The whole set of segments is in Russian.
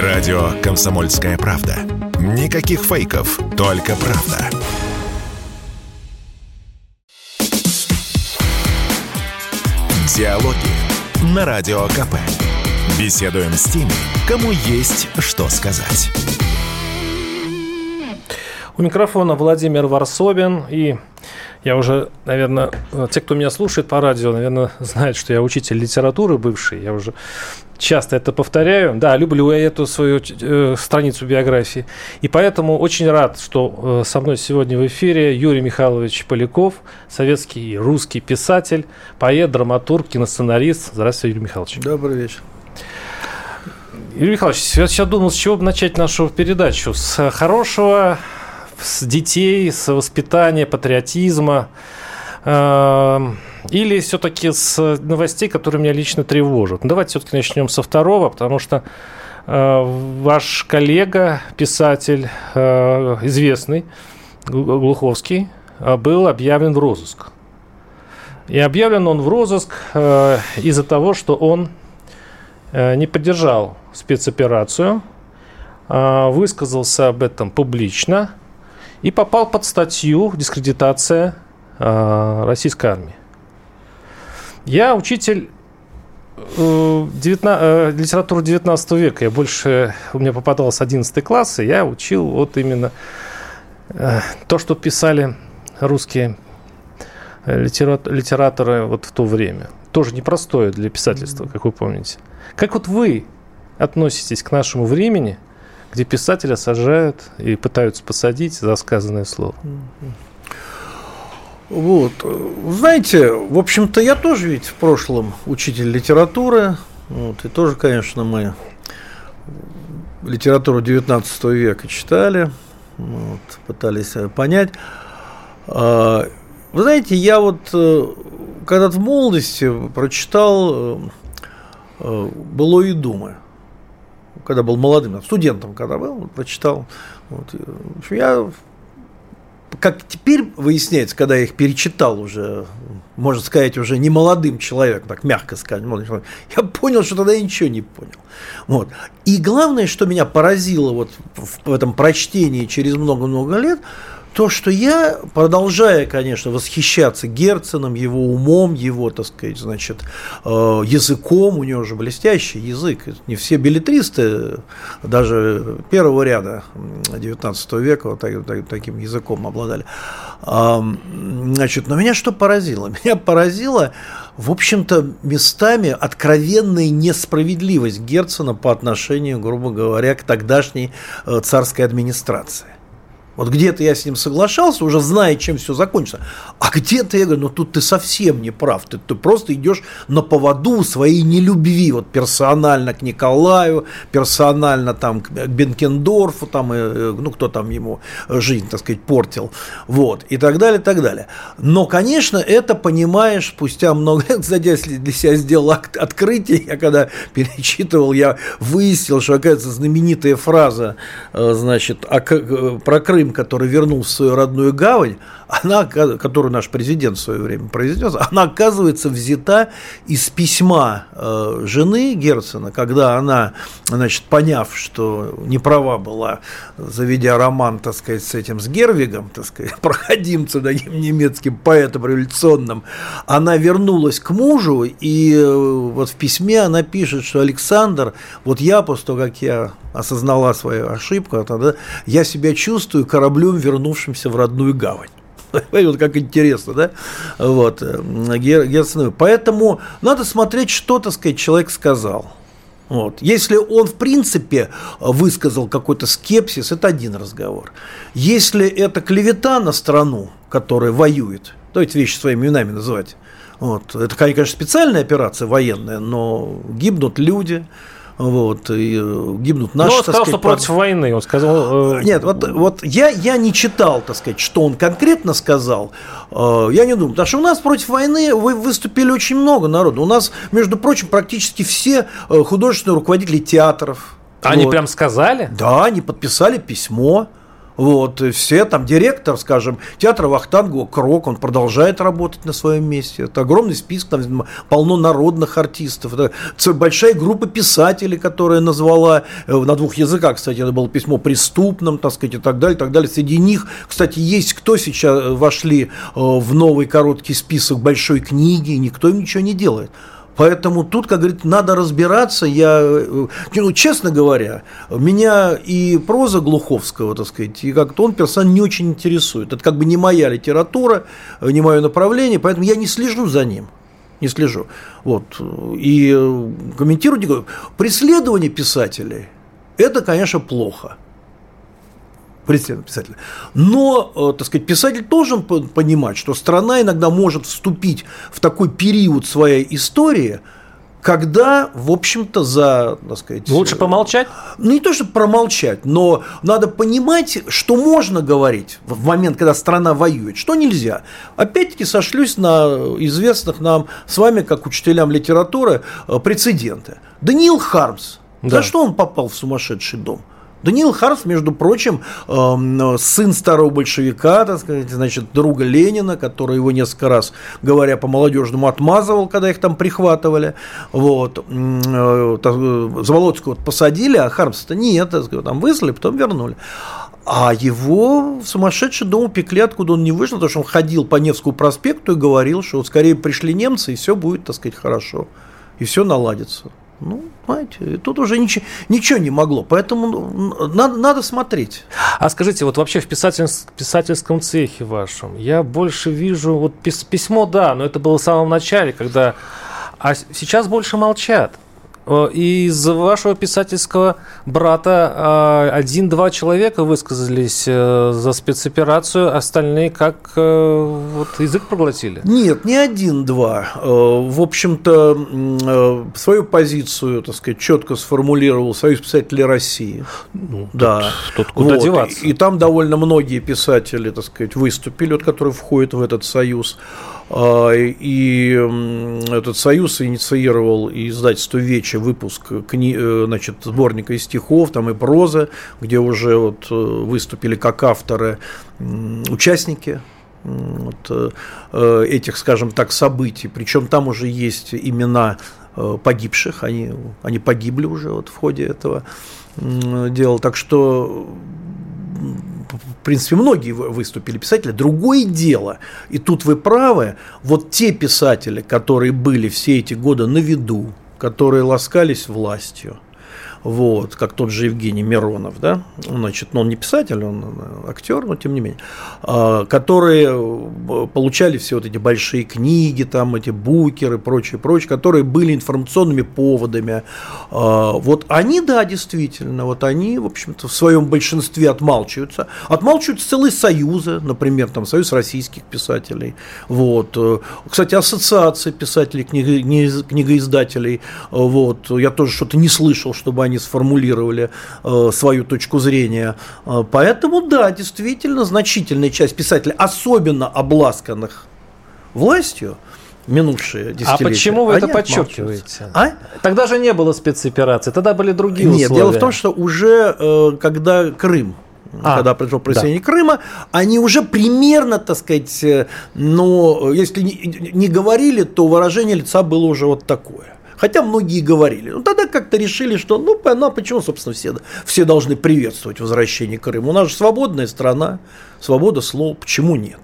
Радио «Комсомольская правда». Никаких фейков, только правда. Диалоги на Радио КП. Беседуем с теми, кому есть что сказать. У микрофона Владимир Варсобин и я уже, наверное, те, кто меня слушает по радио, наверное, знают, что я учитель литературы бывший. Я уже часто это повторяю. Да, люблю я эту свою э, страницу биографии. И поэтому очень рад, что э, со мной сегодня в эфире Юрий Михайлович Поляков, советский и русский писатель, поэт, драматург, киносценарист. Здравствуйте, Юрий Михайлович. Добрый вечер. Юрий Михайлович, я сейчас думал, с чего бы начать нашу передачу. С хорошего с детей, с воспитания, патриотизма, эм, или все-таки с новостей, которые меня лично тревожат? Ну, давайте все-таки начнем со второго, потому что э, ваш коллега, писатель, э, известный, Глуховский, э, был объявлен в розыск. И объявлен он в розыск из-за того, что он не поддержал спецоперацию, высказался об этом публично – и попал под статью «Дискредитация э, российской армии». Я учитель э, 19, э, литературы 19 века. Я больше, у меня попадалось 11 класс, и я учил вот именно э, то, что писали русские э, литераторы вот в то время. Тоже непростое для писательства, как вы помните. Как вот вы относитесь к нашему времени – где писателя сажают и пытаются посадить за сказанное слово. Вот. Знаете, в общем-то, я тоже ведь в прошлом учитель литературы. Вот, и тоже, конечно, мы литературу 19 века читали, вот, пытались понять. А, вы знаете, я вот э, когда-то в молодости прочитал э, э, «Было и думы» когда был молодым, студентом, когда был, прочитал. Вот. Я, как теперь выясняется, когда я их перечитал уже, можно сказать, уже не молодым человеком, так мягко сказать, я понял, что тогда я ничего не понял. Вот. И главное, что меня поразило вот в этом прочтении через много-много лет – то, что я, продолжая, конечно, восхищаться Герценом, его умом, его, так сказать, значит, э, языком, у него же блестящий язык, не все билетристы, даже первого ряда 19 века вот таким языком обладали. Значит, но меня что поразило? Меня поразило, в общем-то, местами откровенная несправедливость Герцена по отношению, грубо говоря, к тогдашней э, царской администрации. Вот где-то я с ним соглашался, уже зная, чем все закончится. А где-то я говорю, ну тут ты совсем не прав. Ты, ты просто идешь на поводу своей нелюбви. Вот персонально к Николаю, персонально там к Бенкендорфу, там, э, ну кто там ему жизнь, так сказать, портил. Вот, и так далее, и так далее. Но, конечно, это понимаешь спустя много лет. Кстати, если для себя сделал акт открытия, я когда перечитывал, я выяснил, что, оказывается, знаменитая фраза, э, значит, про Крым Крым, который вернул в свою родную гавань, она, которую наш президент в свое время произнес, она оказывается взята из письма э, жены Герцена, когда она, значит, поняв, что не права была, заведя роман, так сказать, с этим, с Гервигом, так сказать, проходимцем таким немецким поэтом революционным, она вернулась к мужу, и э, вот в письме она пишет, что Александр, вот я, после того, как я осознала свою ошибку, тогда я себя чувствую кораблем, вернувшимся в родную гавань. Вот как интересно, да? Вот. Э, Герценовой. Поэтому надо смотреть, что, так сказать, человек сказал. Вот. Если он, в принципе, высказал какой-то скепсис, это один разговор. Если это клевета на страну, которая воюет, давайте вещи своими именами называть, вот. Это, конечно, специальная операция военная, но гибнут люди, вот, и э, гибнут наши. Но он сказал, сказать, что против войны, он сказал... Э... Нет, вот, вот я, я не читал, так сказать, что он конкретно сказал, э, я не думаю, потому что у нас против войны вы выступили очень много народу, у нас, между прочим, практически все э, художественные руководители театров. Они вот. прям сказали? Да, они подписали письмо, Вот, все там, директор, скажем, театра Вахтангова Крок, он продолжает работать на своем месте. Это огромный список, там полно народных артистов. Это большая группа писателей, которая назвала э, на двух языках, кстати, это было письмо преступным, так сказать, и так далее, и так далее. Среди них, кстати, есть кто сейчас вошли э, в новый короткий список большой книги, и никто им ничего не делает. Поэтому тут, как говорит, надо разбираться. Я, э, ну, честно говоря, меня и проза Глуховского, так сказать, и как-то он персонаж не очень интересует. Это как бы не моя литература, не мое направление, поэтому я не слежу за ним. Не слежу. Вот. И э, комментирую, преследование писателей – это, конечно, плохо преследование писателя. Но, э, так сказать, писатель должен понимать, что страна иногда может вступить в такой период своей истории, когда, в общем-то, за, так сказать... Лучше помолчать? Ну, не то, чтобы промолчать, но надо понимать, что можно говорить в момент, когда страна воюет, что нельзя. Опять-таки сошлюсь на известных нам с вами, как учителям литературы, э, прецеденты. Даниил Хармс. Да. За что он попал в сумасшедший дом? Даниил Харс, между прочим, эм, сын старого большевика, так сказать, значит, друга Ленина, который его несколько раз, говоря по-молодежному, отмазывал, когда их там прихватывали. Вот. Э, Заволоцкого посадили, а Хармса-то нет, там выслали, потом вернули. А его в сумасшедший дом упекли, откуда он не вышел, потому что он ходил по Невскому проспекту и говорил, что вот скорее пришли немцы, и все будет, так сказать, хорошо. И все наладится. Ну, знаете, тут уже ничего, ничего не могло, поэтому ну, надо, надо смотреть. А скажите, вот вообще в писатель, писательском цехе вашем я больше вижу, вот письмо, да, но это было в самом начале, когда... А сейчас больше молчат. Э, из вашего писательского брата а, один-два человека высказались э, за спецоперацию, остальные как э, вот, язык проглотили? Нет, не один-два. В общем-то, свою позицию, так сказать, четко сформулировал Союз писателей России. Ну, да. Тут, тут куда вот. деваться? И, и там довольно многие писатели, так сказать, выступили, вот, которые входят в этот союз. А, и этот союз инициировал и издательство Вече выпуск кни... Э, значит, сборника из стихов, там и проза, где уже вот э, выступили как авторы участники вот, э, этих, скажем так, событий. Причем там уже есть имена погибших, они, они погибли уже вот в ходе этого дела. Так что в принципе, многие выступили писатели. Другое дело, и тут вы правы, вот те писатели, которые были все эти годы на виду, которые ласкались властью, вот, как тот же Евгений Миронов, да, значит, но он не писатель, он актер, но тем не менее, а, которые э, получали все вот эти большие книги, там эти букеры, прочее, прочее, которые были информационными поводами, а, вот они, да, действительно, вот они, в общем-то, в своем большинстве отмалчиваются, отмалчиваются целые союзы, например, там Союз российских писателей, вот, кстати, ассоциация писателей, книгоиздателей, вот, я тоже что-то не слышал, чтобы они они сформулировали э, свою точку зрения. Э, поэтому, да, действительно, значительная часть писателей, особенно обласканных властью, минувшие а десятилетия. А почему вы это подчеркиваете? А? Тогда же не было спецоперации, тогда были другие Нет, условия. дело в том, что уже э, когда Крым а, когда произошло присоединение да. Крыма, они уже примерно, так сказать, ну, если не, не говорили, то выражение лица было уже вот такое. Хотя многие говорили. Ну, тогда как-то решили, что, ну, ну а почему, собственно, все, все должны приветствовать возвращение Крыма? У нас же свободная страна, свобода слова, почему нет?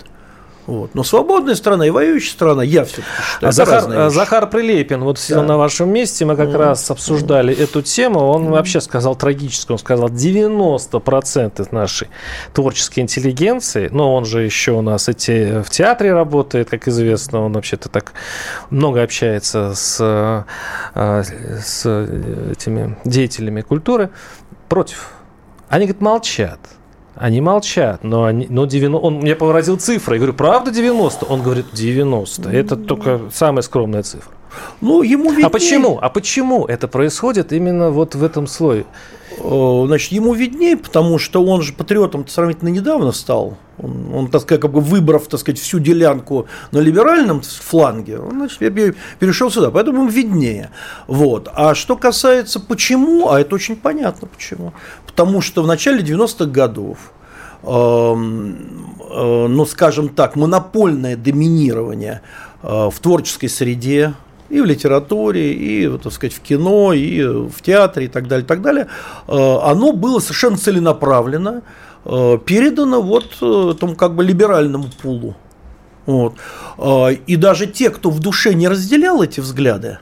Вот. Но свободная страна и воюющая страна, я все-таки считаю. А Захар, Захар Прилепин, вот да. на вашем месте, мы как mm. раз обсуждали mm. эту тему, он mm. вообще сказал трагически, он сказал, 90% нашей творческой интеллигенции, но он же еще у нас эти, в театре работает, как известно, он вообще-то так много общается с, а, с этими деятелями культуры, против. Они, говорят, молчат. Они молчат, но, они, но 90, он мне поразил цифры. Я говорю, правда 90? Он говорит, 90. Это только самая скромная цифра. Ну, ему виднее. А почему? А почему это происходит именно вот в этом слое? Значит, ему виднее, потому что он же патриотом сравнительно недавно стал. Он, он, так сказать, как бы выбрав, так сказать, всю делянку на либеральном фланге, он, значит, перешел сюда, поэтому ему виднее. Вот. А что касается почему, а это очень понятно почему. Потому что в начале 90-х годов ну, скажем так, монопольное доминирование в творческой среде, и в литературе, и, так сказать, в кино, и в театре, и так далее, и так далее, оно было совершенно целенаправленно передано вот этому как бы либеральному пулу. Вот. И даже те, кто в душе не разделял эти взгляды,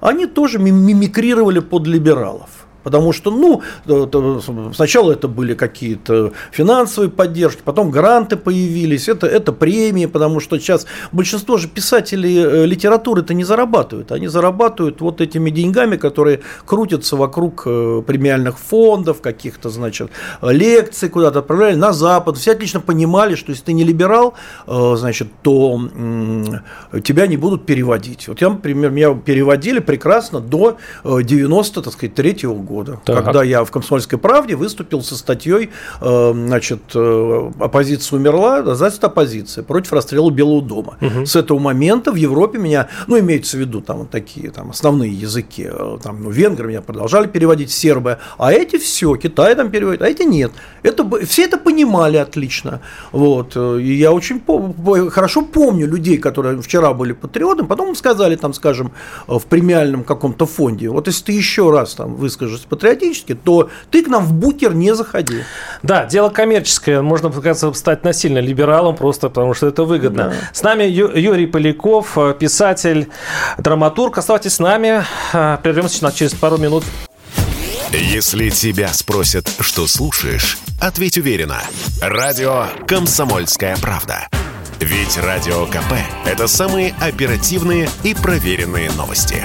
они тоже мимикрировали под либералов. Потому что, ну, сначала это были какие-то финансовые поддержки, потом гранты появились, это, это премии, потому что сейчас большинство же писателей э, литературы-то не зарабатывают. Они зарабатывают вот этими деньгами, которые крутятся вокруг э, премиальных фондов, каких-то, значит, лекций куда-то отправляли на Запад. Все отлично понимали, что если ты не либерал, э, значит, то тебя не будут переводить. Вот я, например, меня переводили прекрасно до 90, так сказать, третьего года, так. когда я в «Комсомольской правде» выступил со статьей, э, значит, э, «Оппозиция умерла», называется «Оппозиция» против расстрела Белого дома. Угу. С этого момента в Европе меня, ну, имеется в виду там вот такие там основные языки, э, там, ну, венгры меня продолжали переводить, сербы, а эти все, Китай там переводит, а эти нет. Это, все это понимали отлично. Вот. И я очень хорошо помню людей, которые вчера были патриотами, потом сказали, там, скажем, в премиальном каком-то фонде, вот если ты еще раз там выскажешь выскажусь патриотически, то ты к нам в букер не заходи. Да, дело коммерческое. Можно, кажется, стать насильно либералом просто потому, что это выгодно. Да. С нами Ю- Юрий Поляков, писатель, драматург. Оставайтесь с нами. Прервемся через пару минут. Если тебя спросят, что слушаешь, ответь уверенно. Радио «Комсомольская правда». Ведь Радио КП – это самые оперативные и проверенные новости.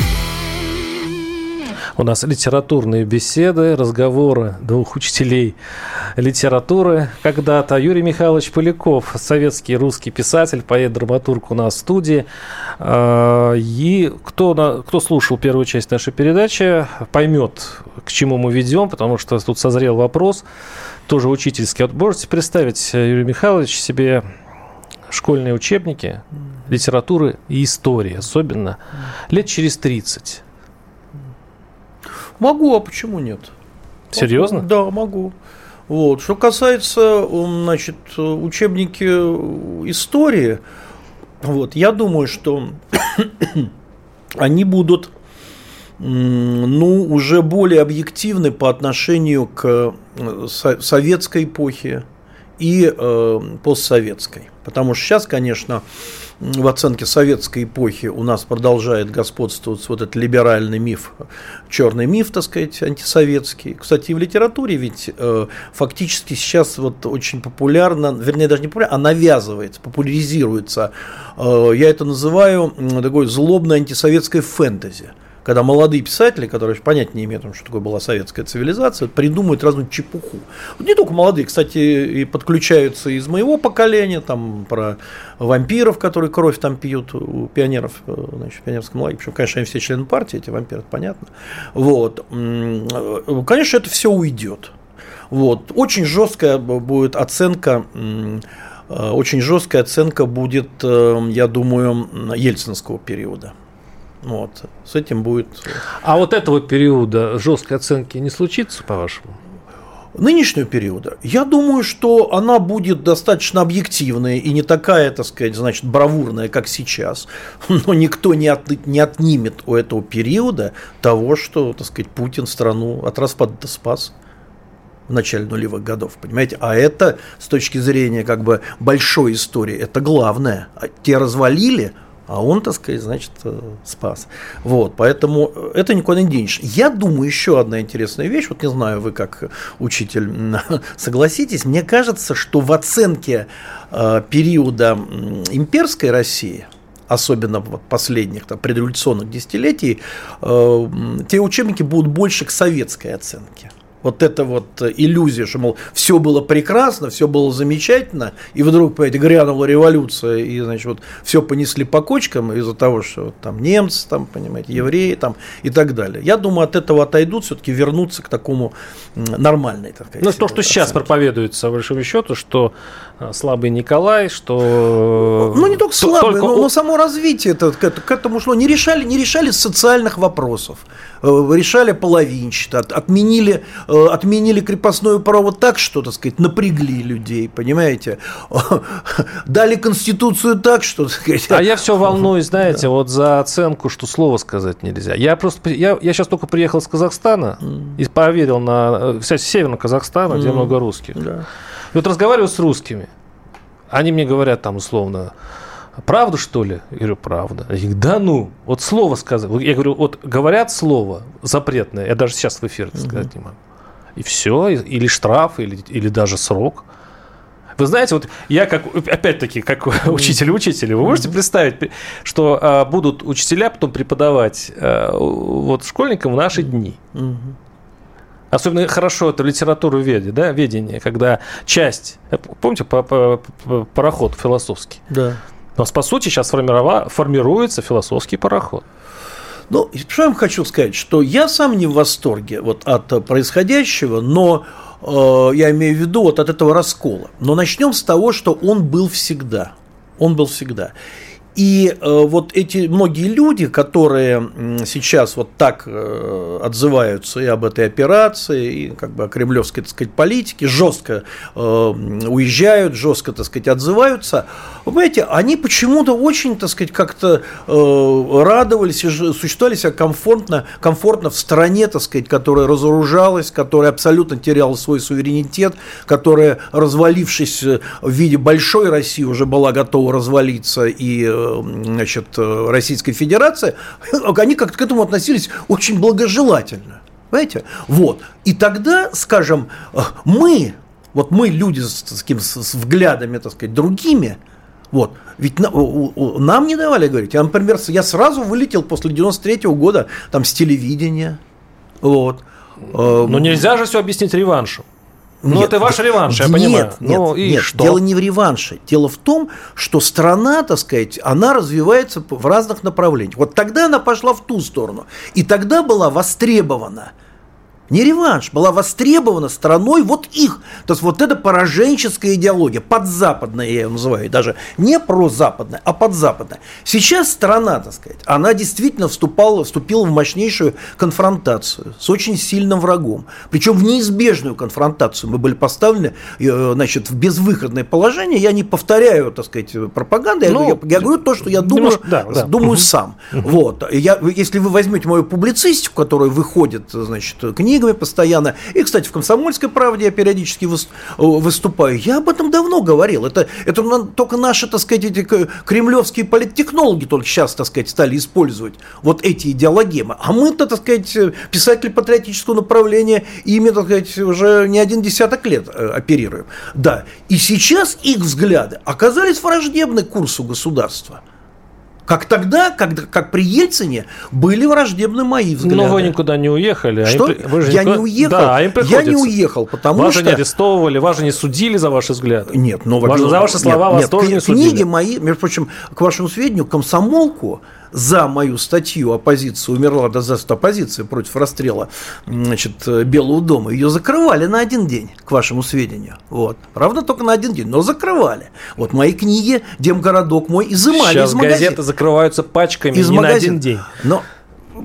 У нас литературные беседы, разговоры двух учителей литературы. Когда-то Юрий Михайлович Поляков, советский русский писатель, поэт-драматург у нас в студии. А, и кто, кто слушал первую часть нашей передачи, поймет, к чему мы ведем, потому что тут созрел вопрос – тоже учительский. Вот можете представить, Юрий Михайлович, себе школьные учебники литературы и истории, особенно лет через 30? Могу, а почему нет? Серьезно? Могу, да, могу. Вот. Что касается значит, учебники истории, вот, я думаю, что они будут ну, уже более объективны по отношению к э, советской эпохе и э, постсоветской. Потому что сейчас, конечно, в оценке советской эпохи у нас продолжает господствовать вот этот либеральный миф, черный миф, так сказать, антисоветский. Кстати, и в литературе ведь э, фактически сейчас вот очень популярно, вернее, даже не популярно, а навязывается, популяризируется. Э, я это называю такой злобной антисоветской фэнтези когда молодые писатели, которые понять не имеют, что такое была советская цивилизация, придумывают разную чепуху. Вот не только молодые, кстати, и подключаются из моего поколения, там про вампиров, которые кровь там пьют у пионеров, э, значит, в пионерском лагере. Причем, конечно, они все члены партии, эти вампиры, понятно. Вот. Э, конечно, это все уйдет. Вот. Очень жесткая будет оценка э, очень жесткая оценка будет, я думаю, ельцинского периода. Вот. С этим будет... А вот этого периода жесткой оценки не случится, по-вашему? Нынешнего периода, я думаю, что она будет достаточно объективная и не такая, так сказать, значит, бравурная, как сейчас. Но никто не, от, не отнимет у этого периода того, что, так сказать, Путин страну от распада спас в начале нулевых годов, понимаете? А это с точки зрения как бы большой истории, это главное. А те развалили, а он, так сказать, значит, э, спас. Вот, поэтому это никуда не денешь. Я думаю, еще одна интересная вещь, вот не знаю, вы как учитель согласитесь, мне кажется, что в оценке э, периода имперской России, особенно последних там, предреволюционных десятилетий, э, те учебники будут больше к советской оценке. Вот это вот иллюзия, что, мол, все было прекрасно, все было замечательно, и вдруг, понимаете, грянула революция, и, значит, вот все понесли по кочкам из-за того, что вот, там немцы, там, понимаете, евреи там и так далее. Я думаю, от этого отойдут, все-таки вернуться к такому нормальной, так сказать. Ну, то, что сейчас проповедуется, по большому счету, что слабый Николай, что... Ну, не только слабый, только... Но, но само развитие это, к, к этому шло. Не решали, не решали социальных вопросов. Э, решали половинчато, от, отменили, э, отменили крепостное право так, что, так сказать, напрягли людей, понимаете? Дали Конституцию так, что, так сказать... А я все волнуюсь, знаете, вот за оценку, что слово сказать нельзя. Я просто, я, я сейчас только приехал из Казахстана и поверил на, э, кстати, северного Казахстана, где много русских. Да. И вот разговариваю с русскими. Они мне говорят там условно, правда что ли? Я говорю, правда. Я говорю, да ну, вот слово сказал. Я говорю, вот говорят слово запретное, я даже сейчас в эфире это сказать угу. не могу. И все, или штраф, или, или даже срок. Вы знаете, вот я как, опять-таки, как учитель учителя, вы можете представить, что а, будут учителя потом преподавать а, вот школьникам в наши дни. Особенно хорошо это литературу веди, да, ведение, когда часть, помните, пароход философский? Да. У нас, по сути, сейчас формируется философский пароход. Ну, что я вам хочу сказать, что я сам не в восторге вот от происходящего, но э, я имею в виду вот от этого раскола. Но начнем с того, что он был всегда. Он был всегда. И э, вот эти многие люди, которые сейчас вот так э, отзываются и об этой операции, и как бы о кремлевской, так сказать, политике, жестко э, уезжают, жестко, так сказать, отзываются, вы понимаете, они почему-то очень, так сказать, как-то э, радовались и существовали себя комфортно, комфортно в стране, так сказать, которая разоружалась, которая абсолютно теряла свой суверенитет, которая, развалившись в виде большой России, уже была готова развалиться и э, значит, Российской Федерации, они как-то к этому относились очень благожелательно. Понимаете? Вот. И тогда, скажем, мы, вот мы, люди с, таким, с взглядами, так сказать, другими, вот. Ведь на, у, у, нам не давали говорить. Я, например, я сразу вылетел после 93 -го года там, с телевидения. Вот. Но нельзя же все объяснить реваншем. Ну, нет, это ваш реванш, я нет, понимаю. Нет, ну, и нет, что? дело не в реванше. Дело в том, что страна, так сказать, она развивается в разных направлениях. Вот тогда она пошла в ту сторону. И тогда была востребована не реванш, была востребована страной вот их. То есть вот эта пораженческая идеология, подзападная я ее называю, даже не прозападная, а подзападная. Сейчас страна, так сказать, она действительно вступала, вступила в мощнейшую конфронтацию с очень сильным врагом. Причем в неизбежную конфронтацию. Мы были поставлены э, значит, в безвыходное положение. Я не повторяю, так сказать, пропаганды, ну, я, я говорю то, что я думаю, немножко, да, да. думаю сам. Вот. Я, если вы возьмете мою публицистику, которая выходит, значит, книга, книгами постоянно. И, кстати, в «Комсомольской правде» я периодически выступаю. Я об этом давно говорил. Это, это только наши, так сказать, эти кремлевские политтехнологи только сейчас, так сказать, стали использовать вот эти идеологемы. А мы-то, так сказать, писатели патриотического направления, ими, так сказать, уже не один десяток лет э, оперируем. Да, и сейчас их взгляды оказались враждебны курсу государства. Как тогда, когда, как при Ельцине, были враждебны мои взгляды. Но вы никуда не уехали. А что? Вы же я никуда... не уехал. Да, а им я не уехал, потому вас что... Вас не арестовывали, вас же не судили за ваши взгляды. Нет, но... Вас, за ваши слова нет, вас нет, тоже не судили. Книги мои, между прочим, к вашему сведению, комсомолку за мою статью «Оппозиция умерла до заста оппозиции против расстрела значит, Белого дома». Ее закрывали на один день, к вашему сведению. Вот. Правда, только на один день, но закрывали. Вот мои книги «Демгородок» мой изымали Сейчас из магазина. газеты закрываются пачками из не магазина. на один день. Но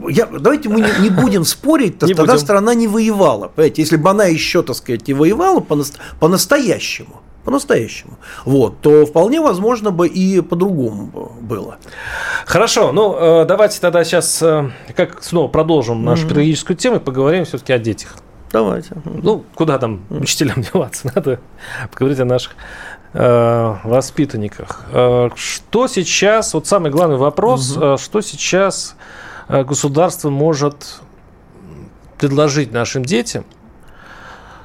я, давайте мы не, не будем спорить, то, не тогда будем. страна не воевала. Понимаете, если бы она еще, так сказать, не воевала по-настоящему, по-настоящему, вот, то вполне возможно бы и по-другому было. Хорошо, ну э, давайте тогда сейчас э, как снова продолжим нашу mm-hmm. педагогическую тему и поговорим все-таки о детях. Давайте. Ну, куда там учителям деваться? Надо поговорить о наших э, воспитанниках. Э, что сейчас, вот самый главный вопрос, угу. что сейчас государство может предложить нашим детям,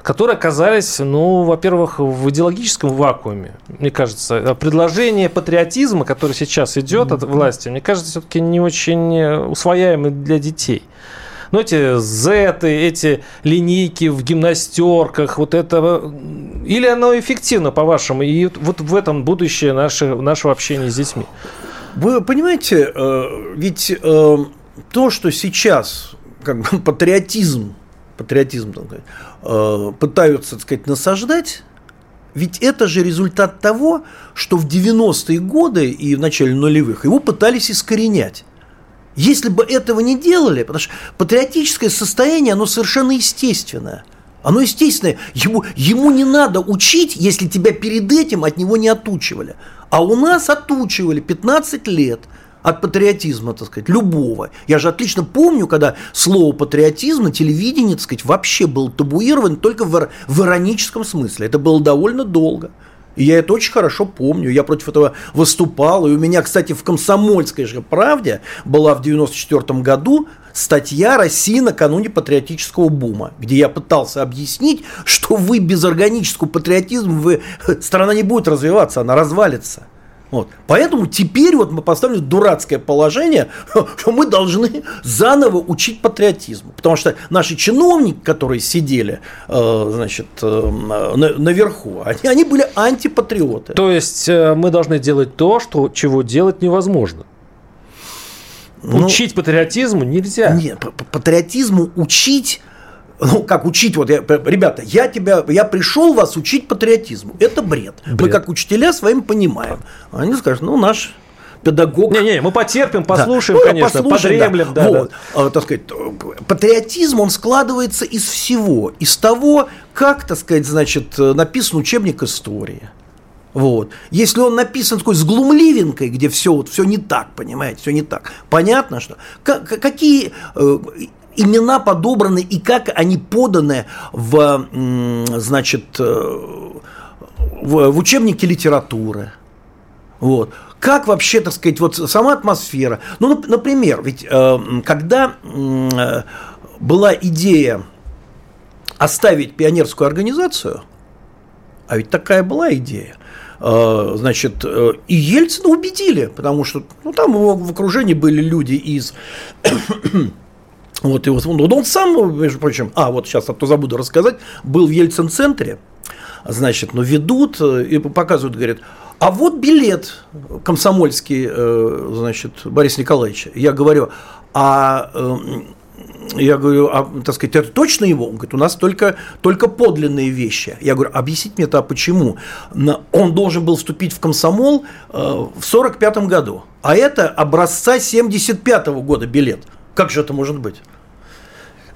которые оказались, ну, во-первых, в идеологическом вакууме. Мне кажется, предложение патриотизма, которое сейчас идет от власти, мне кажется, все-таки не очень усвояемый для детей. Ну, эти Z, эти линейки в гимнастерках, вот это... Или оно эффективно, по-вашему? И вот в этом будущее наше, нашего общения с детьми. Вы понимаете, э, ведь э, то, что сейчас как бы, патриотизм, патриотизм э, пытаются, так сказать, насаждать, ведь это же результат того, что в 90-е годы и в начале нулевых его пытались искоренять. Если бы этого не делали, потому что патриотическое состояние, оно совершенно естественное. Оно естественное. Ему, ему не надо учить, если тебя перед этим от него не отучивали. А у нас отучивали 15 лет от патриотизма, так сказать, любого. Я же отлично помню, когда слово патриотизм на телевидении, так сказать, вообще был табуирован только в, в ироническом смысле. Это было довольно долго. И я это очень хорошо помню. Я против этого выступал. И у меня, кстати, в «Комсомольской же правде» была в 94 году статья «Россия накануне патриотического бума», где я пытался объяснить, что вы без органического патриотизма, вы, страна не будет развиваться, она развалится. Вот. Поэтому теперь вот мы поставили дурацкое положение, что мы должны заново учить патриотизму. Потому что наши чиновники, которые сидели э, значит, э, наверху, они, они были антипатриоты. То есть э, мы должны делать то, что, чего делать невозможно. Ну, учить патриотизму нельзя. Нет, патриотизму учить ну, как учить, вот, я, ребята, я тебя, я пришел вас учить патриотизму. Это бред. бред. Мы как учителя с вами понимаем. Они скажут, ну, наш педагог. Не-не, мы потерпим, послушаем, да. ну, конечно, послушаем, подремлем. Да. Да, вот, да. так сказать, патриотизм, он складывается из всего. Из того, как, так сказать, значит, написан учебник истории. Вот. Если он написан такой с глумливенкой, где все, вот, все не так, понимаете, все не так, понятно, что какие э, имена подобраны и как они поданы в, значит, э, в, в учебнике литературы. Вот. Как вообще, так сказать, вот сама атмосфера. Ну, например, ведь э, когда э, была идея оставить пионерскую организацию, а ведь такая была идея, значит, и Ельцина убедили, потому что ну, там в окружении были люди из вот, и вот, он, он сам, между прочим, а, вот сейчас, а то забуду рассказать, был в Ельцин-центре, значит, ну, ведут и показывают, говорят, а вот билет комсомольский, э, значит, Борис Николаевич. Я говорю, а э, я говорю, а, так сказать, это точно его? Он говорит, у нас только, только подлинные вещи. Я говорю, объясните мне это, почему? Он должен был вступить в комсомол э, в 45 году, а это образца 75 -го года билет. Как же это может быть?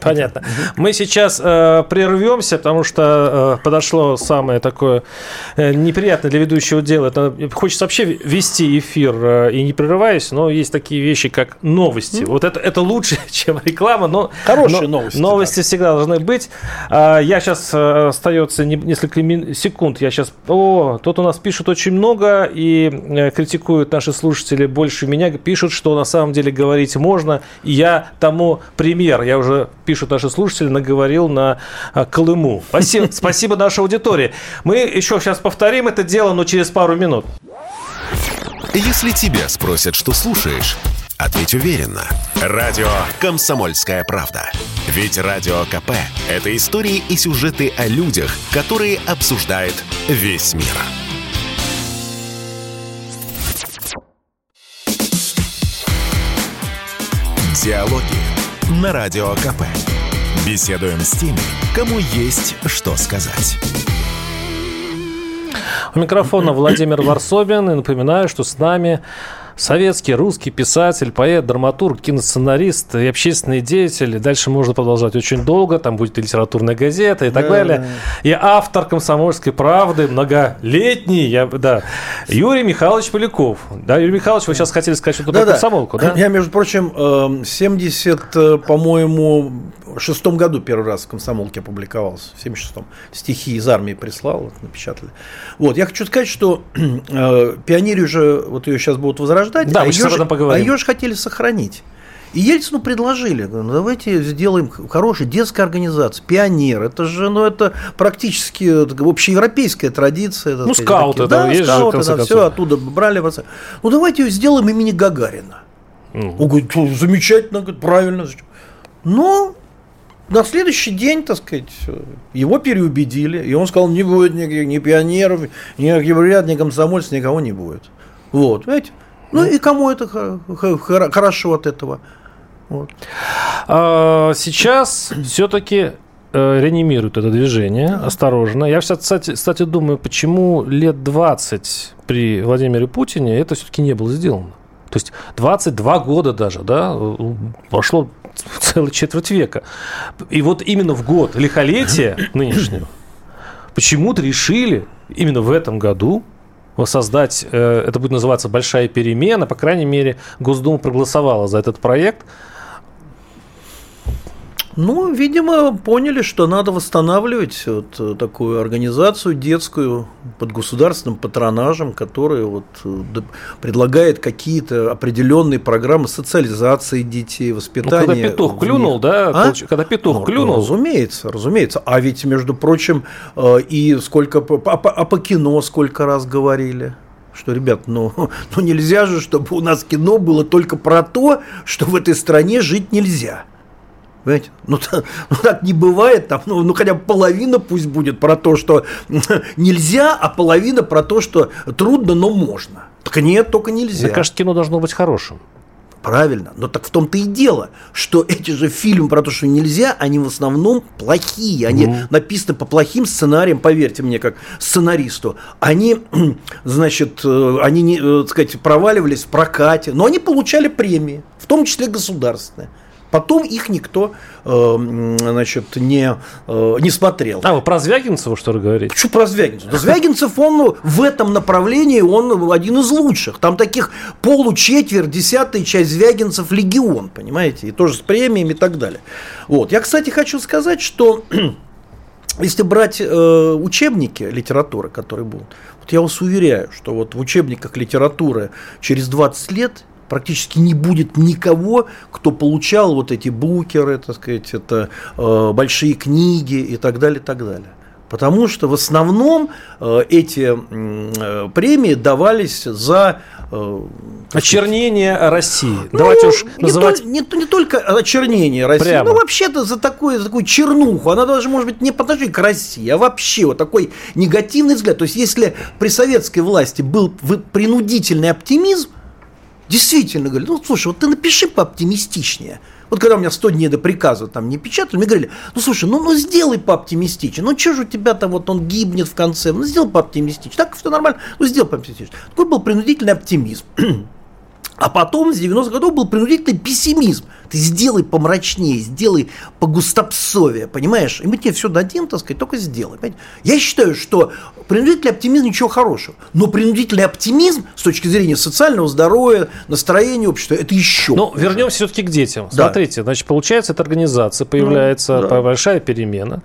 Понятно. Мы сейчас э, прервемся, потому что э, подошло самое такое э, неприятное для ведущего дело. Это хочется вообще вести эфир э, и не прерываясь, но есть такие вещи, как новости. Вот это, это лучше, чем реклама, но хорошие но, новости. Новости да. всегда должны быть. А, я сейчас э, остается не, несколько мин, секунд. Я сейчас. О, тут у нас пишут очень много и э, критикуют наши слушатели больше меня. Пишут, что на самом деле говорить можно. И я тому пример. Я уже пишут наши слушатели, наговорил на а, Колыму. Спасибо, спасибо нашей аудитории. Мы еще сейчас повторим это дело, но через пару минут. Если тебя спросят, что слушаешь, ответь уверенно. Радио «Комсомольская правда». Ведь Радио КП – это истории и сюжеты о людях, которые обсуждает весь мир. Диалоги на Радио КП. Беседуем с теми, кому есть что сказать. У микрофона Владимир Варсобин. И напоминаю, что с нами советский, русский писатель, поэт, драматург, киносценарист и общественный деятель. дальше можно продолжать очень долго. Там будет и литературная газета и так да, далее. И автор «Комсомольской правды», многолетний, я, да, Юрий Михайлович Поляков. Да, Юрий Михайлович, вы сейчас хотели сказать что-то да, про да. комсомолку, да? Я, между прочим, 70, эм, э, по-моему, в шестом году первый раз в комсомолке опубликовался, в 76-м. Стихи из армии прислал, напечатали. Вот, я хочу сказать, что э, пионерию же, вот ее сейчас будут возрождать, да, а, ее же, а ее же хотели сохранить. И Ельцину предложили, ну, давайте сделаем хороший детская организация, пионер. Это же, ну, это практически общеевропейская традиция. Ну, скауты, да, да, есть скауты, же, да, все оттуда брали. Ну, давайте сделаем имени Гагарина. Mm. Он говорит, замечательно, говорит, правильно. Но на следующий день, так сказать, его переубедили, и он сказал, не будет никаких ни пионеров, ни евреев, ни комсомольцев, никого не будет. Вот, видите? Ну и кому это хорошо от этого? Вот. А, сейчас все-таки э, реанимируют это движение, осторожно. Я кстати, кстати, думаю, почему лет 20 при Владимире Путине это все-таки не было сделано. То есть 22 года даже, да, прошло целый четверть века. И вот именно в год лихолетия нынешнего почему-то решили именно в этом году воссоздать, э, это будет называться большая перемена, по крайней мере, Госдума проголосовала за этот проект – ну, видимо, поняли, что надо восстанавливать вот э, такую организацию детскую под государственным патронажем, которая вот э, предлагает какие-то определенные программы социализации детей, воспитания. Ну, когда петух клюнул, да? А? Когда петух ну, клюнул. Разумеется, разумеется. А ведь, между прочим, э, и сколько, а, а по кино сколько раз говорили что, ребят, ну, ну нельзя же, чтобы у нас кино было только про то, что в этой стране жить нельзя. Понимаете? Ну, так, ну, так не бывает. Там, ну, ну, хотя бы половина пусть будет про то, что нельзя, а половина про то, что трудно, но можно. Так нет, только нельзя. Мне кажется, кино должно быть хорошим. Правильно. Но так в том-то и дело, что эти же фильмы про то, что нельзя, они в основном плохие. Они mm. написаны по плохим сценариям, поверьте мне, как сценаристу. Они, значит, э, они, э, так сказать, проваливались в прокате, но они получали премии, в том числе государственные. Потом их никто э, значит, не, э, не смотрел. А, вы про Звягинцева что ли говорите? Почему про Звягинцева? Да Звягинцев, он в этом направлении, он один из лучших. Там таких получетверть, десятая часть Звягинцев легион, понимаете? И тоже с премиями и так далее. Вот. Я, кстати, хочу сказать, что если брать э, учебники литературы, которые будут, вот я вас уверяю, что вот в учебниках литературы через 20 лет практически не будет никого, кто получал вот эти букеры, так сказать, это э, большие книги и так далее, и так далее. Потому что в основном э, эти э, премии давались за э, очернение России. Ну, Давайте уж не называть... Не, не только очернение России, Прямо. ну вообще-то за такую, за такую чернуху. Она даже, может быть, не по отношению к России, а вообще вот такой негативный взгляд. То есть, если при советской власти был принудительный оптимизм, Действительно, говорили, ну, слушай, вот ты напиши пооптимистичнее. Вот когда у меня 100 дней до приказа там не печатали, мне говорили, ну, слушай, ну, ну сделай пооптимистичнее. Ну, что же у тебя там вот он гибнет в конце? Ну, сделай пооптимистичнее. Так все нормально, ну, сделай пооптимистичнее. Такой был принудительный оптимизм. А потом с 90-х годов был принудительный пессимизм. Ты сделай помрачнее, сделай погустопсовее, понимаешь? И мы тебе все дадим, так сказать, только сделай. Понимаете? Я считаю, что принудительный оптимизм ничего хорошего. Но принудительный оптимизм с точки зрения социального здоровья, настроения общества, это еще. Ну, вернемся все-таки к детям. Да. Смотрите, значит, получается, эта организация появляется, ну, да. большая перемена.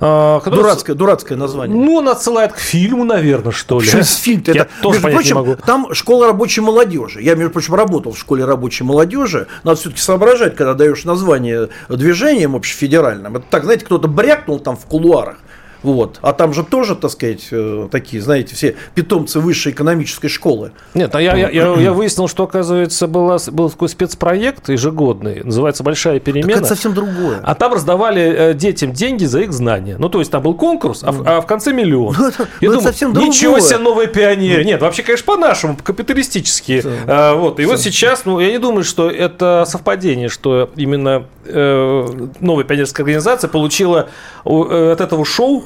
А, дурацкое, дурацкое название. Ну, он отсылает к фильму, наверное, что ли. Что фильм -то? это, тоже между прочим, не могу. там школа рабочей молодежи. Я, между прочим, работал в школе рабочей молодежи. Надо все-таки соображать, когда даешь название движением общефедеральным. Это так, знаете, кто-то брякнул там в кулуарах. Вот. А там же тоже, так сказать, э, такие, знаете, все питомцы высшей экономической школы. Нет, а я, я, я, я выяснил, что, оказывается, была, был такой спецпроект ежегодный, называется «Большая перемена». Так это совсем другое. А там раздавали э, детям деньги за их знания. Ну, то есть, там был конкурс, а, в, а в конце миллион. Ну, это, я ну, думаю, совсем другое. ничего себе, новые пионеры. Нет, вообще, конечно, по-нашему, капиталистически. А, вот. И вот сейчас, ну, я не думаю, что это совпадение, что именно э, новая пионерская организация получила э, от этого шоу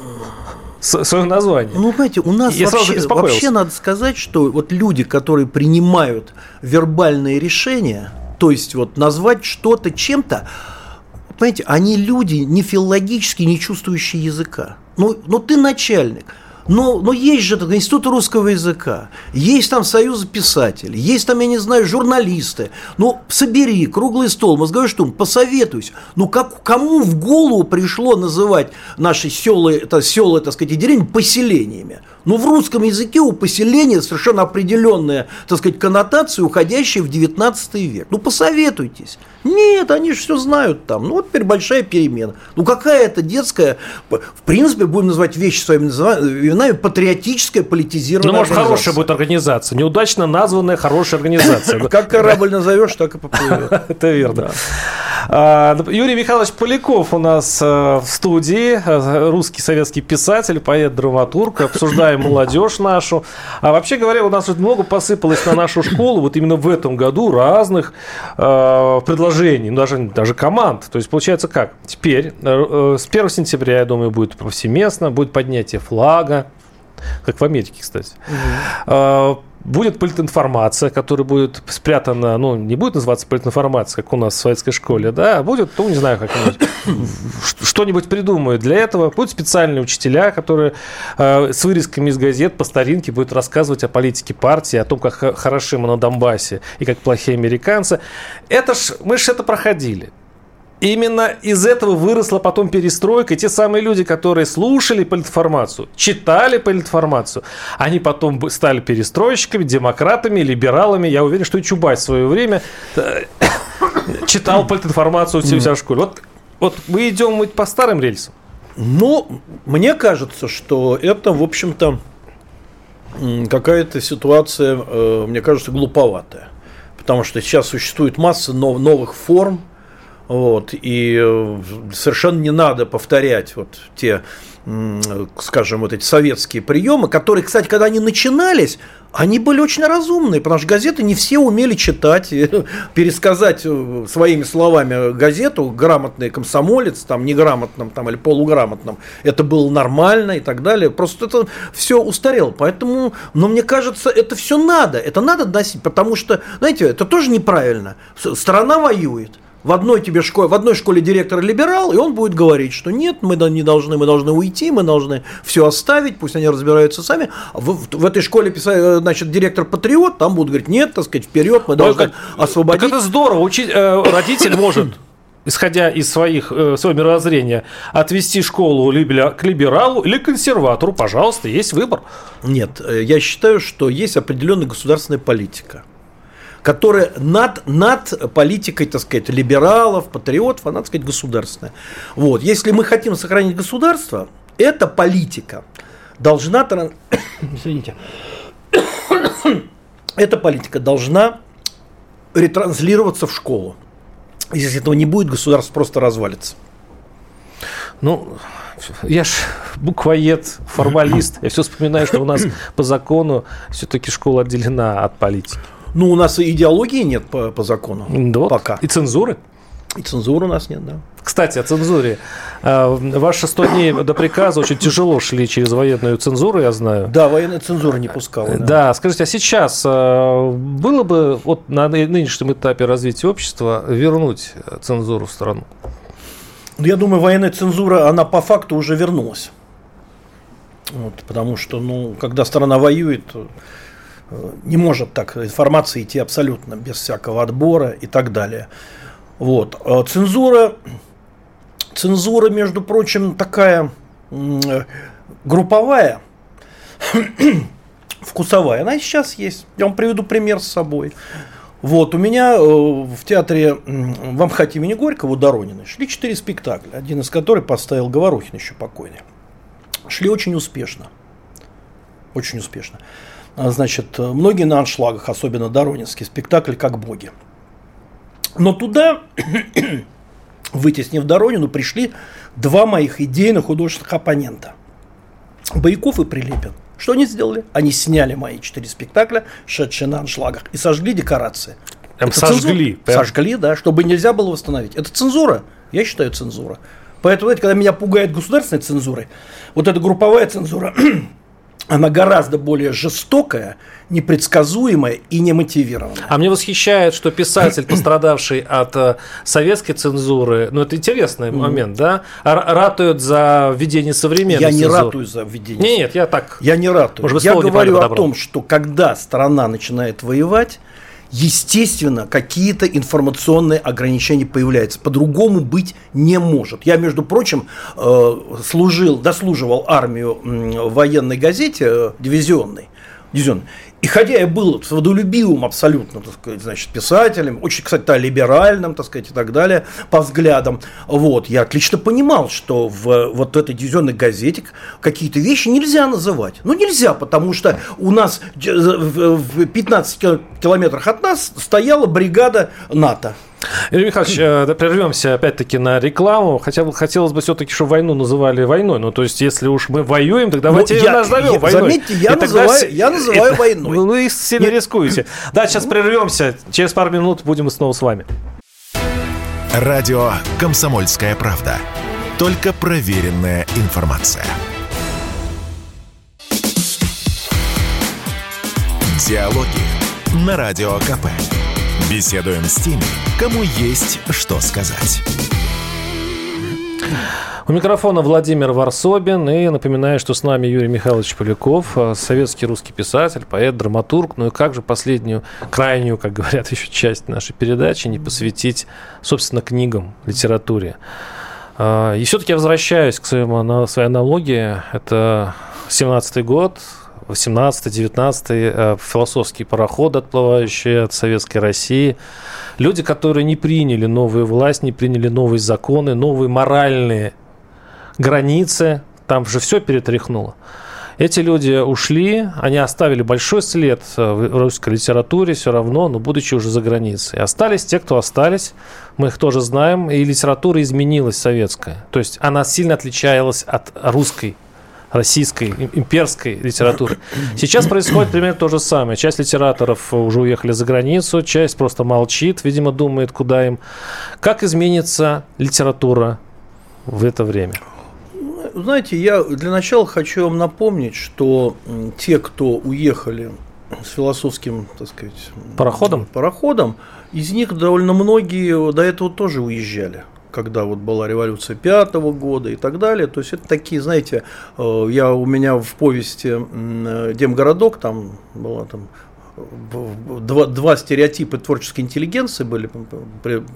свое название. Ну, знаете, у нас вообще, вообще надо сказать, что вот люди, которые принимают вербальные решения, то есть вот назвать что-то чем-то, понимаете, они люди не филологически, не чувствующие языка. Ну, ну ты начальник – но, но есть же этот институт русского языка, есть там союз писателей, есть там, я не знаю, журналисты. Ну, собери круглый стол, мозговой штурм, посоветуйся. Ну, как, кому в голову пришло называть наши села, это, села, так сказать, и деревни поселениями? Ну, в русском языке у поселения совершенно определенная, так сказать, коннотация, уходящая в 19 век. Ну, посоветуйтесь. Нет, они же все знают там. Ну, вот теперь большая перемена. Ну, какая это детская, в принципе, будем называть вещи своими именами, патриотическая, политизированная Ну, может, хорошая будет организация. Неудачно названная хорошая организация. Как корабль назовешь, так и поплывет. Это верно. А, Юрий Михайлович Поляков у нас э, в студии, э, русский советский писатель, поэт, драматург. Обсуждаем молодежь нашу. А вообще говоря, у нас много посыпалось на нашу школу вот именно в этом году разных э, предложений, ну, даже, даже команд. То есть получается как? Теперь с 1 сентября, я думаю, будет повсеместно, будет поднятие флага, как в Америке, кстати. Угу будет политинформация, которая будет спрятана, ну, не будет называться политинформация, как у нас в советской школе, да, а будет, ну, не знаю, как-нибудь, что-нибудь придумают для этого. Будут специальные учителя, которые э, с вырезками из газет по старинке будут рассказывать о политике партии, о том, как хороши мы на Донбассе и как плохие американцы. Это ж, мы же это проходили. Именно из этого выросла потом перестройка. И те самые люди, которые слушали политинформацию, читали политинформацию, они потом стали перестройщиками, демократами, либералами. Я уверен, что и Чубайс в свое время э, читал политинформацию у себя в школе. Вот, вот мы идем по старым рельсам. Ну, мне кажется, что это, в общем-то, какая-то ситуация, э, мне кажется, глуповатая. Потому что сейчас существует масса новых форм, вот, и э, совершенно не надо повторять вот те, скажем, вот эти советские приемы, которые, кстати, когда они начинались, они были очень разумные, потому что газеты не все умели читать, пересказать э, своими словами газету, грамотный комсомолец, там, неграмотным там, или полуграмотным, это было нормально и так далее. Просто это все устарело. Поэтому, но мне кажется, это все надо, это надо доносить, потому что, знаете, это тоже неправильно. Страна воюет в одной тебе школе, в одной школе директор либерал, и он будет говорить, что нет, мы не должны, мы должны уйти, мы должны все оставить, пусть они разбираются сами. В, в, этой школе писать, э, значит, директор патриот, там будут говорить, нет, так сказать, вперед, мы должны так, освободить. Так это здорово, учить, э, родитель может исходя из своих, э, своего мировоззрения, отвести школу либо к либералу или к консерватору, пожалуйста, есть выбор. Нет, э, я считаю, что есть определенная государственная политика которая над, над политикой, так сказать, либералов, патриотов, она, так сказать, государственная. Вот. Если мы хотим сохранить государство, эта политика должна... Извините. Эта политика должна ретранслироваться в школу. Если этого не будет, государство просто развалится. Ну, я ж буквоед, формалист. Я все вспоминаю, что у нас по закону все-таки школа отделена от политики. Ну, у нас и идеологии нет по, по закону. Да, пока. И цензуры. И цензуры у нас нет, да. Кстати, о цензуре. А, ваши 100 дней до приказа очень тяжело шли через военную цензуру, я знаю. Да, военная цензура не пускала. Да, да скажите, а сейчас а, было бы вот на нынешнем этапе развития общества вернуть цензуру в страну? Ну, я думаю, военная цензура, она по факту уже вернулась. Вот, потому что, ну, когда страна воюет, не может так информация идти абсолютно без всякого отбора и так далее. Вот. А цензура, цензура, между прочим, такая групповая, вкусовая. Она сейчас есть. Я вам приведу пример с собой. Вот, у меня э, в театре в Амхате имени Горького Доронина шли четыре спектакля, один из которых поставил Говорухин еще покойный. Шли очень успешно. Очень успешно. А, значит, многие на аншлагах, особенно Доронинский спектакль «Как боги». Но туда, вытеснив Доронину, пришли два моих идейных художественных оппонента. Бояков и Прилепин. Что они сделали? Они сняли мои четыре спектакля, шедшие на аншлагах, и сожгли декорации. Прям Это сожгли. Прям... Сожгли, да, чтобы нельзя было восстановить. Это цензура. Я считаю цензура. Поэтому, знаете, когда меня пугает государственной цензурой, вот эта групповая цензура, она гораздо более жестокая, непредсказуемая и немотивированная. А мне восхищает, что писатель, пострадавший от э, советской цензуры, ну это интересный момент, да, ратует за введение современной Я не ратую за введение. Нет, я так. Я не ратую. Может, я говорю о том, что когда страна начинает воевать, естественно, какие-то информационные ограничения появляются. По-другому быть не может. Я, между прочим, э, служил, дослуживал армию в военной газете э, дивизионной. И хотя я был водолюбивым абсолютно, так сказать, значит, писателем, очень, кстати, да, либеральным, так сказать, и так далее, по взглядам, вот, я отлично понимал, что в вот этой дивизионной газете какие-то вещи нельзя называть. Ну, нельзя, потому что у нас в 15 километрах от нас стояла бригада НАТО. Юрий Михайлович, э, прервемся опять-таки на рекламу. Хотя бы хотелось бы все-таки, чтобы войну называли войной. Ну, то есть, если уж мы воюем, так давайте ну, я, назовем я, войной. Заметьте, я, называю, тогда... я называю это, войной. Ну, и сильно рискуете. Да, сейчас прервемся. Через пару минут будем снова с вами. Радио «Комсомольская правда». Только проверенная информация. Диалоги на Радио КП. Беседуем с теми, кому есть что сказать. У микрофона Владимир Варсобин. И напоминаю, что с нами Юрий Михайлович Поляков, э, советский русский писатель, поэт, драматург. Ну и как же последнюю, крайнюю, как говорят, еще часть нашей передачи не посвятить, собственно, книгам, литературе. Э, и все-таки я возвращаюсь к своему, своей аналогии. Это 17-й год, 18-19 э, философские пароходы, отплывающие от советской России. Люди, которые не приняли новую власть, не приняли новые законы, новые моральные границы. Там же все перетряхнуло. Эти люди ушли, они оставили большой след в русской литературе все равно, но будучи уже за границей. Остались те, кто остались, мы их тоже знаем, и литература изменилась советская. То есть она сильно отличалась от русской российской имперской литературы. Сейчас происходит примерно то же самое. Часть литераторов уже уехали за границу, часть просто молчит, видимо, думает, куда им. Как изменится литература в это время? Знаете, я для начала хочу вам напомнить, что те, кто уехали с философским, так сказать, пароходом, пароходом из них довольно многие до этого тоже уезжали когда вот была революция пятого года и так далее. То есть это такие, знаете, э, я у меня в повести э, Демгородок там была там два, два стереотипа творческой интеллигенции были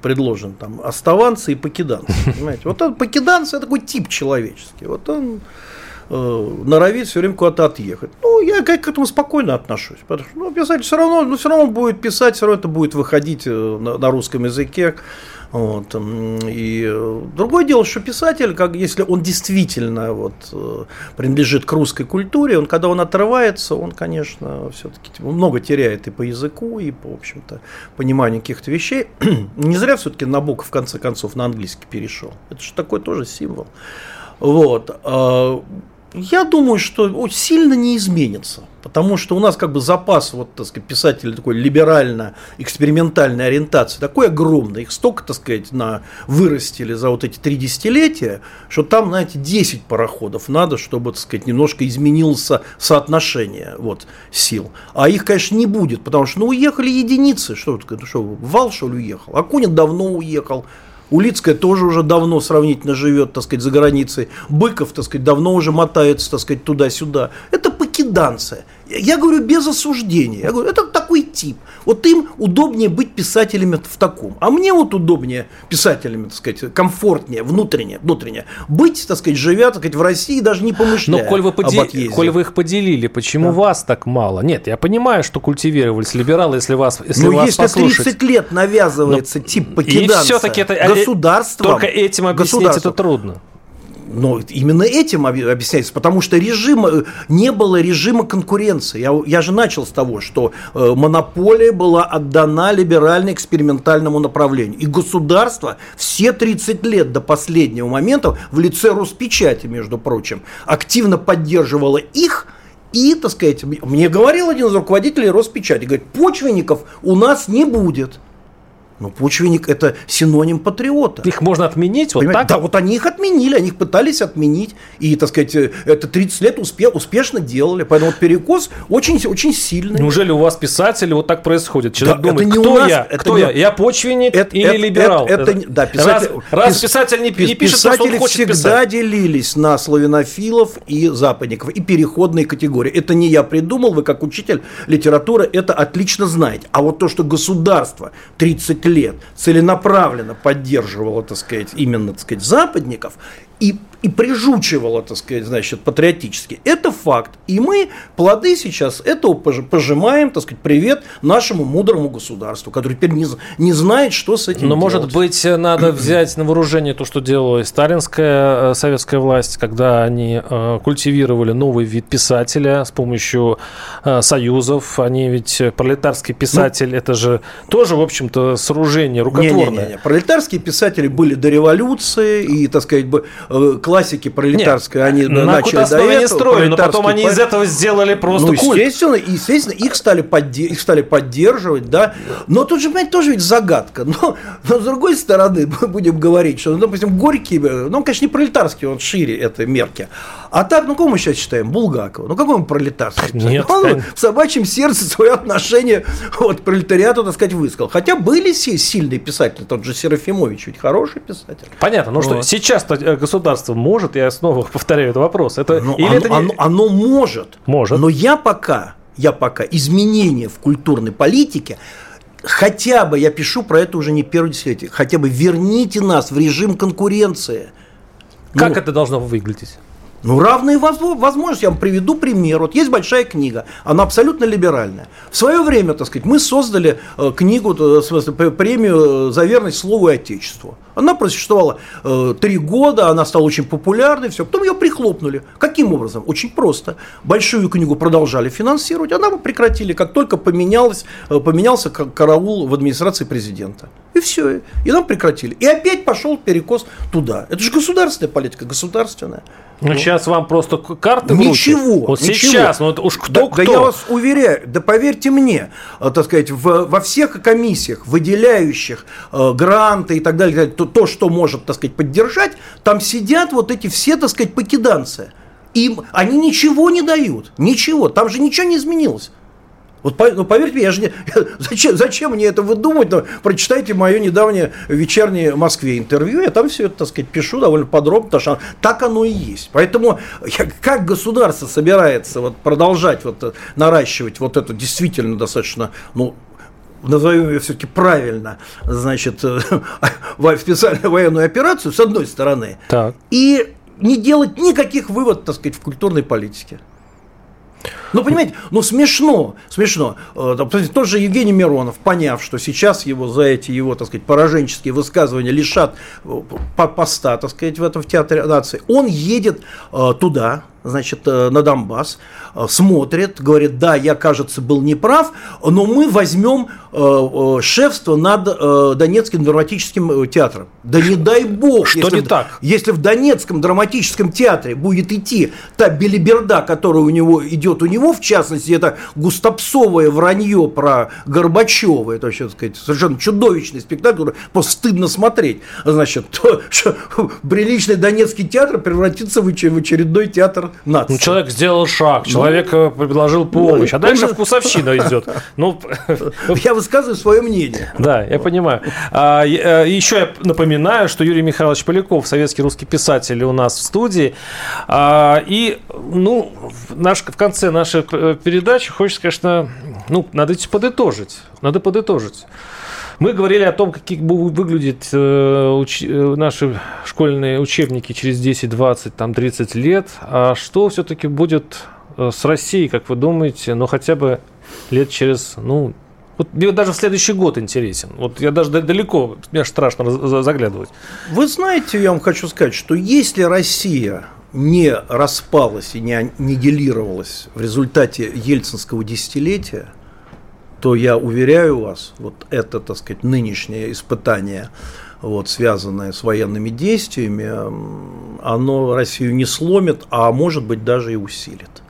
предложены, там, оставанцы и покиданцы. Понимаете? Вот он, покиданцы – это такой тип человеческий. Вот он э, норовит все время куда-то отъехать. Ну, я как к этому спокойно отношусь. Потому что ну, писатель все равно, ну, все равно будет писать, все равно это будет выходить на, на русском языке. Вот. И э, другое дело, что писатель, как, если он действительно вот, э, принадлежит к русской культуре, он, когда он отрывается, он, конечно, все-таки много теряет и по языку, и по, в общем-то, пониманию каких-то вещей. Не зря все-таки Набоков, в конце концов, на английский перешел. Это же такой тоже символ. Вот. Я думаю, что сильно не изменится, потому что у нас как бы запас вот, так сказать, писателей такой либерально-экспериментальной ориентации такой огромный, их столько, так сказать, на вырастили за вот эти три десятилетия, что там, знаете, 10 пароходов надо, чтобы, так сказать, немножко изменилось соотношение вот, сил. А их, конечно, не будет, потому что, ну, уехали единицы, что, ну, что Вал, что ли, уехал, Акунин давно уехал, Улицкая тоже уже давно сравнительно живет, так сказать, за границей. Быков, так сказать, давно уже мотается, так сказать, туда-сюда. Это покиданцы. Я говорю без осуждения. Я говорю, это такой тип. Вот им удобнее быть писателями в таком. А мне вот удобнее писателями, так сказать, комфортнее, внутренне, внутренне. Быть, так сказать, живя, так сказать, в России, даже не помышляя Но коль вы, подел... коль вы их поделили, почему да. вас так мало? Нет, я понимаю, что культивировались либералы, если вас если Но вас если послушать. 30 лет навязывается Но... тип покиданца и все-таки это государством, только этим объяснить это трудно. Но именно этим объясняется, потому что режима, не было режима конкуренции. Я, я же начал с того, что э, монополия была отдана либерально-экспериментальному направлению. И государство все 30 лет до последнего момента в лице Роспечати, между прочим, активно поддерживало их, и, так сказать, мне говорил один из руководителей Роспечати, говорит, почвенников у нас не будет. Ну, почвенник – это синоним патриота. Их можно отменить вот так? Да, вот они их отменили, они их пытались отменить. И, так сказать, э, это 30 лет успе успешно делали. Поэтому вот перекос очень, очень сильный. Неужели у вас писатели вот так происходит? Человек да, думает, это не кто нас, я? Это кто не... я? Я почвенник это, или это, либерал? Это, это, да, писатель, раз, раз писатель не, не пишет писатели то, что он хочет всегда писать. делились на славянофилов и западников. И переходные категории. Это не я придумал, вы как учитель литературы это отлично знаете. А вот то, что государство 30 лет целенаправленно поддерживала, так сказать, именно, так сказать, западников, и и прижучивала, так сказать, значит, патриотически. Это факт. И мы плоды сейчас этого пожимаем, так сказать, привет нашему мудрому государству, которое теперь не, не знает, что с этим Но, делать. может быть, надо взять на вооружение то, что делала и сталинская э, советская власть, когда они э, культивировали новый вид писателя с помощью э, союзов. Они ведь пролетарский писатель, ну, это же тоже, в общем-то, сооружение рукотворное. Не, не, не. Пролетарские писатели были до революции, и, так сказать, классики пролетарской, Нет, они на начали до этого. не строили, но потом они из этого сделали просто ну, культ. естественно, естественно, их стали, подде- их стали поддерживать, да. Но тут же, понимаете, тоже ведь загадка. Но, но с другой стороны, мы будем говорить, что, ну, допустим, Горький, ну, он, конечно, не пролетарский, он шире этой мерки. А так, ну, кого мы сейчас считаем? Булгакова. Ну, какой он пролетарский? Нет. Он в собачьем сердце свое отношение вот, к пролетариату, так сказать, высказал. Хотя были сильные писатели, тот же Серафимович, ведь хороший писатель. Понятно. Ну вот. что, сейчас э, государство может, я снова повторяю этот вопрос, это, ну, или оно, это не... оно, оно может. Может. Но я пока, я пока изменения в культурной политике хотя бы, я пишу про это уже не первое десятилетие, хотя бы верните нас в режим конкуренции. Как ну, это должно выглядеть? Ну, равные возможности. Я вам приведу пример. Вот есть большая книга, она абсолютно либеральная. В свое время, так сказать, мы создали э, книгу, э, в смысле, премию э, за верность слову и отечеству. Она просуществовала три года, она стала очень популярной, все. Потом ее прихлопнули. Каким образом? Очень просто. Большую книгу продолжали финансировать, она бы прекратили, как только поменялось, поменялся караул в администрации президента. И все. И нам прекратили. И опять пошел перекос туда. Это же государственная политика, государственная. Ну, ну, сейчас вам просто карты Ничего. Вот ничего. сейчас, ну уж кто, да, кто. Да я вас уверяю, да поверьте мне, э, так сказать, в, во всех комиссиях, выделяющих э, гранты и так далее, то, то, что может, так сказать, поддержать, там сидят вот эти все, так сказать, покиданцы. Им они ничего не дают, ничего, там же ничего не изменилось. Вот ну, поверьте я же не, зачем, зачем мне это выдумать? Но прочитайте мое недавнее вечернее Москве интервью, я там все это, так сказать, пишу довольно подробно, потому что так оно и есть. Поэтому я, как государство собирается вот продолжать вот э, наращивать вот это действительно достаточно, ну, назовем ее все-таки правильно, значит, э, специальную военную операцию, с одной стороны, так. и не делать никаких выводов, так сказать, в культурной политике. Ну, понимаете, ну смешно, смешно. Э, тот же Евгений Миронов, поняв, что сейчас его за эти его, так сказать, пораженческие высказывания лишат э, поста, так сказать, в этом в Театре нации, он едет туда, значит, э, на Донбасс, э, смотрит, говорит, да, я, кажется, был неправ, но мы возьмем э, шефство над Донецким драматическим театром. Да не дай бог, Что если, не так? если в Донецком драматическом театре будет идти та белиберда, которая у него идет у него, в частности, это густопсовое вранье про Горбачева, это вообще, так сказать, совершенно чудовищный спектакль, который просто стыдно смотреть, значит, то, что приличный Донецкий театр превратится в очередной театр нации. Ну, человек сделал шаг, человек ну, предложил помощь, а дальше он... вкусовщина идет. Ну, я высказываю свое мнение. Да, я понимаю. А, э, еще я напоминаю, что Юрий Михайлович Поляков, советский русский писатель, у нас в студии. А, и, ну, наш, в конце нашей э, передачи хочется, конечно, ну, надо подытожить. Надо подытожить. Мы говорили о том, как будут выглядеть э. Э, наши школьные учебники через 10, 20, там, 30 лет. А что все-таки будет э, с Россией, как вы думаете, ну, хотя бы лет через, ну, вот мне даже в следующий год интересен. Вот я даже далеко, мне страшно заглядывать. Вы знаете, я вам хочу сказать, что если Россия не распалась и не аннигилировалась в результате ельцинского десятилетия – то я уверяю вас, вот это, так сказать, нынешнее испытание, вот, связанное с военными действиями, оно Россию не сломит, а может быть даже и усилит.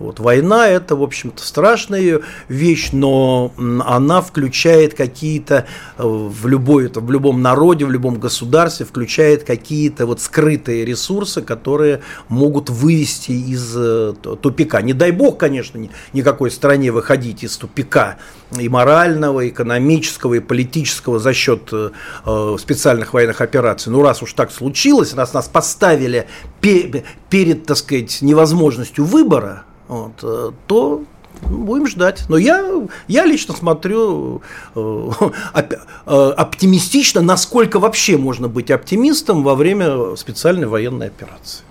Вот. Война – это, в общем-то, страшная вещь, но она включает какие-то, э, в, любой, в любом народе, в любом государстве, включает какие-то вот скрытые ресурсы, которые могут вывести из э, тупика. Не дай бог, конечно, никакой стране выходить из тупика и морального, и экономического, и политического за счет э, специальных военных операций. Ну, раз уж так случилось, раз нас поставили перед, так сказать, невозможностью выбора, вот, э, то Будем ждать. Но я, я лично смотрю э, э, оптимистично, насколько вообще можно быть оптимистом во время специальной военной операции.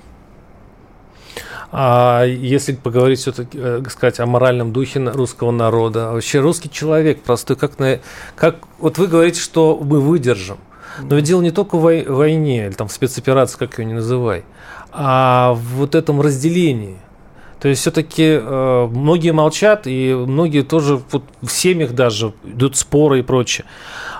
А если поговорить все-таки, сказать, о моральном духе русского народа, вообще русский человек простой, как, на, как вот вы говорите, что мы выдержим. Но ведь дело не только в войне, или там в спецоперации, как ее не называй, а в вот этом разделении. То есть все-таки э, многие молчат, и многие тоже вот, в семьях даже идут споры и прочее.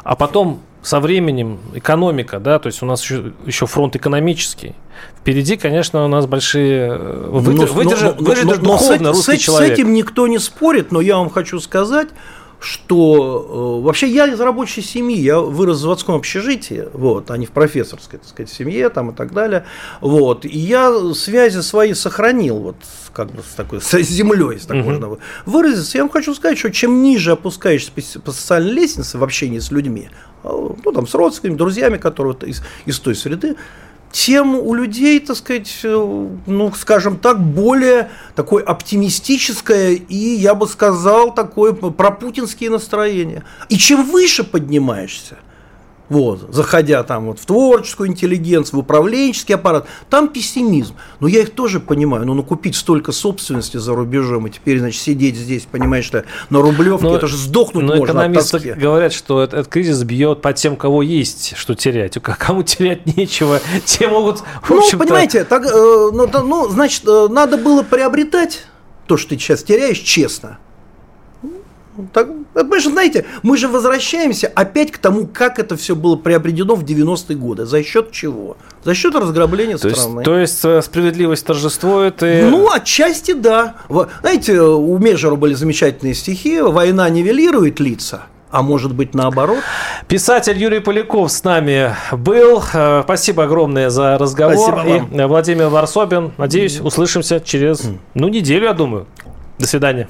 А потом со временем экономика, да, то есть у нас еще, еще фронт экономический. Впереди, конечно, у нас большие выдерж, выдержит, выдержит духовно с, русский с, человек. С этим никто не спорит, но я вам хочу сказать, что э, вообще я из рабочей семьи, я вырос в заводском общежитии, вот, а не в профессорской, так сказать, семье там и так далее, вот, и я связи свои сохранил, вот, как бы с такой, с землей, если так угу. можно выразиться. Я вам хочу сказать, что чем ниже опускаешься по социальной лестнице в общении с людьми, а, ну, там, с родственниками, друзьями, которые из, из той среды, тем у людей, так сказать, э, ну, скажем так, более такое оптимистическое и, я бы сказал, такое пропутинские настроения. И чем выше поднимаешься – вот, заходя там вот в творческую интеллигенцию, в управленческий аппарат, там пессимизм. Но я их тоже понимаю, но ну, купить столько собственности за рубежом и теперь, значит, сидеть здесь, понимаешь, что на Рублевке, но, это же сдохнуть но можно экономисты от говорят, что этот, этот кризис бьет по тем, кого есть, что терять. А кому терять нечего, те могут, Ну, понимаете, так, э, ну, ну, значит, э, надо было приобретать то, что ты сейчас теряешь, честно. Так, мы же, знаете, мы же возвращаемся опять к тому, как это все было приобретено в 90-е годы. За счет чего? За счет разграбления то страны. Есть, то есть э, справедливость торжествует и... Ну, отчасти да. Знаете, у Межера были замечательные стихи «Война нивелирует лица». А может быть наоборот? Писатель Юрий Поляков с нами был. Э, спасибо огромное за разговор. Спасибо вам. И Владимир Варсобин. Надеюсь, услышимся через ну, неделю, я думаю. До свидания.